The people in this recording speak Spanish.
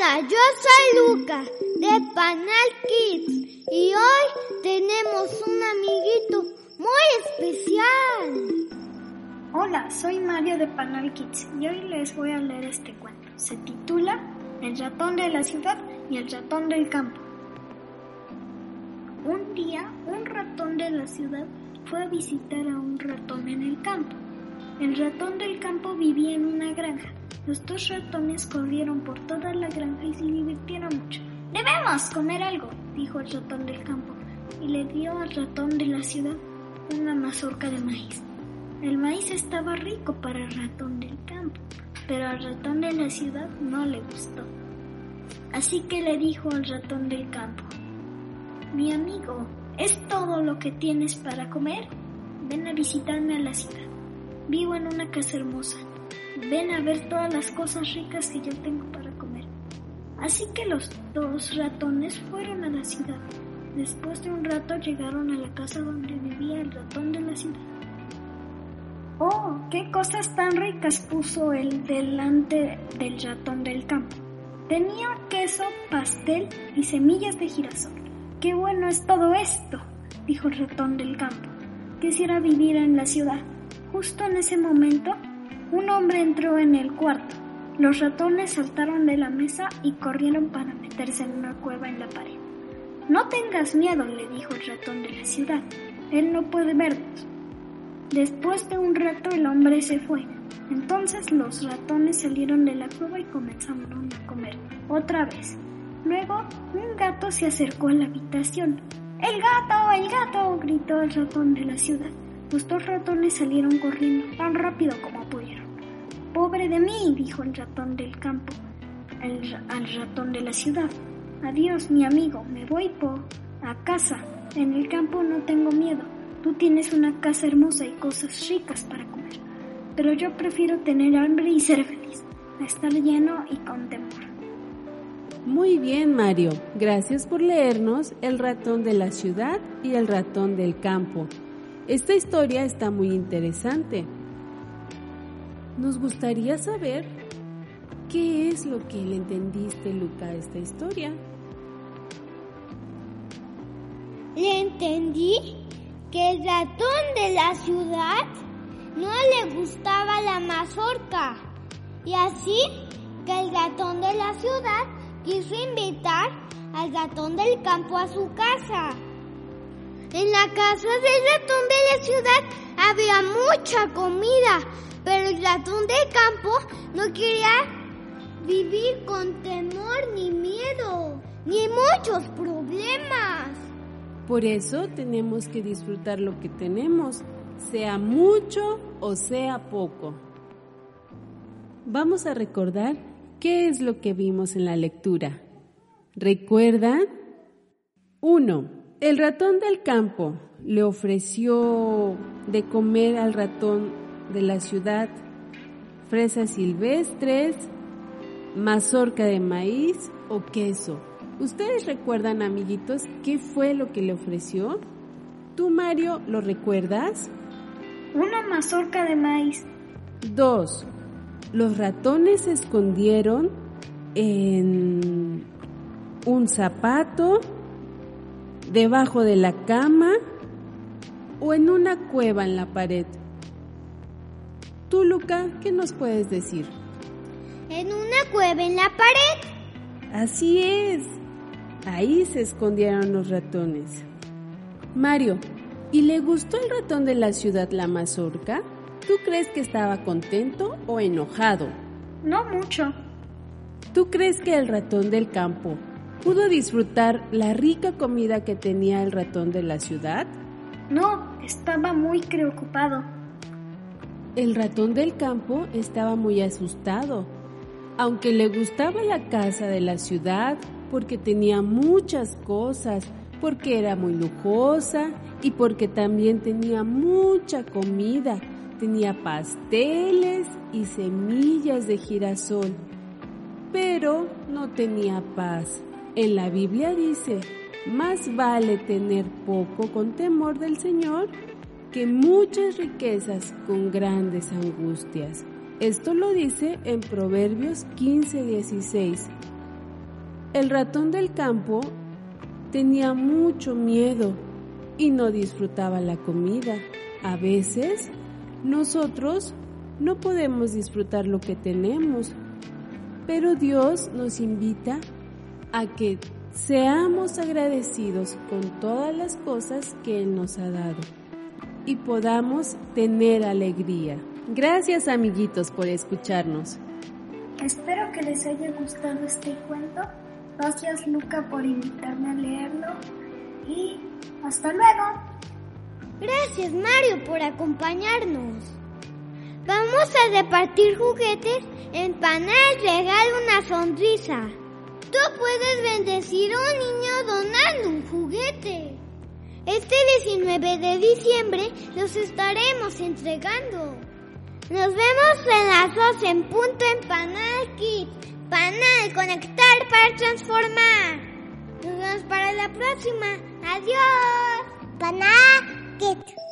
Hola, yo soy Luca de Panal Kids y hoy tenemos un amiguito muy especial. Hola, soy Mario de Panal Kids y hoy les voy a leer este cuento. Se titula El ratón de la ciudad y el ratón del campo. Un día, un ratón de la ciudad fue a visitar a un ratón en el campo. El ratón del campo vivía en una granja. Los dos ratones corrieron por toda la granja y se divirtieron mucho. Debemos comer algo, dijo el ratón del campo, y le dio al ratón de la ciudad una mazorca de maíz. El maíz estaba rico para el ratón del campo, pero al ratón de la ciudad no le gustó. Así que le dijo al ratón del campo, mi amigo, ¿es todo lo que tienes para comer? Ven a visitarme a la ciudad. Vivo en una casa hermosa. Ven a ver todas las cosas ricas que yo tengo para comer. Así que los dos ratones fueron a la ciudad. Después de un rato llegaron a la casa donde vivía el ratón de la ciudad. ¡Oh, qué cosas tan ricas puso él delante del ratón del campo! Tenía queso, pastel y semillas de girasol. ¡Qué bueno es todo esto! dijo el ratón del campo. Quisiera vivir en la ciudad. Justo en ese momento, un hombre entró en el cuarto. Los ratones saltaron de la mesa y corrieron para meterse en una cueva en la pared. No tengas miedo, le dijo el ratón de la ciudad. Él no puede vernos. Después de un rato el hombre se fue. Entonces los ratones salieron de la cueva y comenzaron a comer otra vez. Luego un gato se acercó a la habitación. ¡El gato! ¡El gato! gritó el ratón de la ciudad. Los dos ratones salieron corriendo tan rápido como pudieron. Pobre de mí, dijo el ratón del campo al ratón de la ciudad. Adiós, mi amigo, me voy por a casa. En el campo no tengo miedo. Tú tienes una casa hermosa y cosas ricas para comer. Pero yo prefiero tener hambre y ser feliz, a estar lleno y con temor. Muy bien, Mario. Gracias por leernos El ratón de la ciudad y El ratón del campo. Esta historia está muy interesante. Nos gustaría saber qué es lo que le entendiste, Luca, a esta historia. Le entendí que el ratón de la ciudad no le gustaba la mazorca y así que el ratón de la ciudad quiso invitar al ratón del campo a su casa. En la casa del ratón de la ciudad había mucha comida, pero el ratón del campo no quería vivir con temor ni miedo, ni muchos problemas. Por eso tenemos que disfrutar lo que tenemos, sea mucho o sea poco. Vamos a recordar qué es lo que vimos en la lectura. ¿Recuerdan? 1. El ratón del campo le ofreció de comer al ratón de la ciudad fresas silvestres, mazorca de maíz o queso. ¿Ustedes recuerdan, amiguitos, qué fue lo que le ofreció? ¿Tú, Mario, lo recuerdas? Una mazorca de maíz. Dos. Los ratones se escondieron en un zapato, debajo de la cama o en una cueva en la pared. Tú, Luca, ¿qué nos puedes decir? En una cueva en la pared. Así es. Ahí se escondieron los ratones. Mario, ¿y le gustó el ratón de la ciudad la mazorca? ¿Tú crees que estaba contento o enojado? No mucho. ¿Tú crees que el ratón del campo pudo disfrutar la rica comida que tenía el ratón de la ciudad? No, estaba muy preocupado. El ratón del campo estaba muy asustado. Aunque le gustaba la casa de la ciudad porque tenía muchas cosas, porque era muy lujosa y porque también tenía mucha comida. Tenía pasteles y semillas de girasol, pero no tenía paz. En la Biblia dice, más vale tener poco con temor del Señor que muchas riquezas con grandes angustias. Esto lo dice en Proverbios 15:16. El ratón del campo tenía mucho miedo y no disfrutaba la comida. A veces nosotros no podemos disfrutar lo que tenemos, pero Dios nos invita a que seamos agradecidos con todas las cosas que Él nos ha dado y podamos tener alegría. Gracias amiguitos por escucharnos. Espero que les haya gustado este cuento. Gracias Luca por invitarme a leerlo y hasta luego. Gracias Mario por acompañarnos. Vamos a repartir juguetes, empanar el regalo una sonrisa. Tú puedes bendecir a un niño donando un juguete. Este 19 de diciembre los estaremos entregando. Nos vemos en las dos en punto en Panal Kit. Panal, conectar para transformar. Nos vemos para la próxima. Adiós. Panal Kit.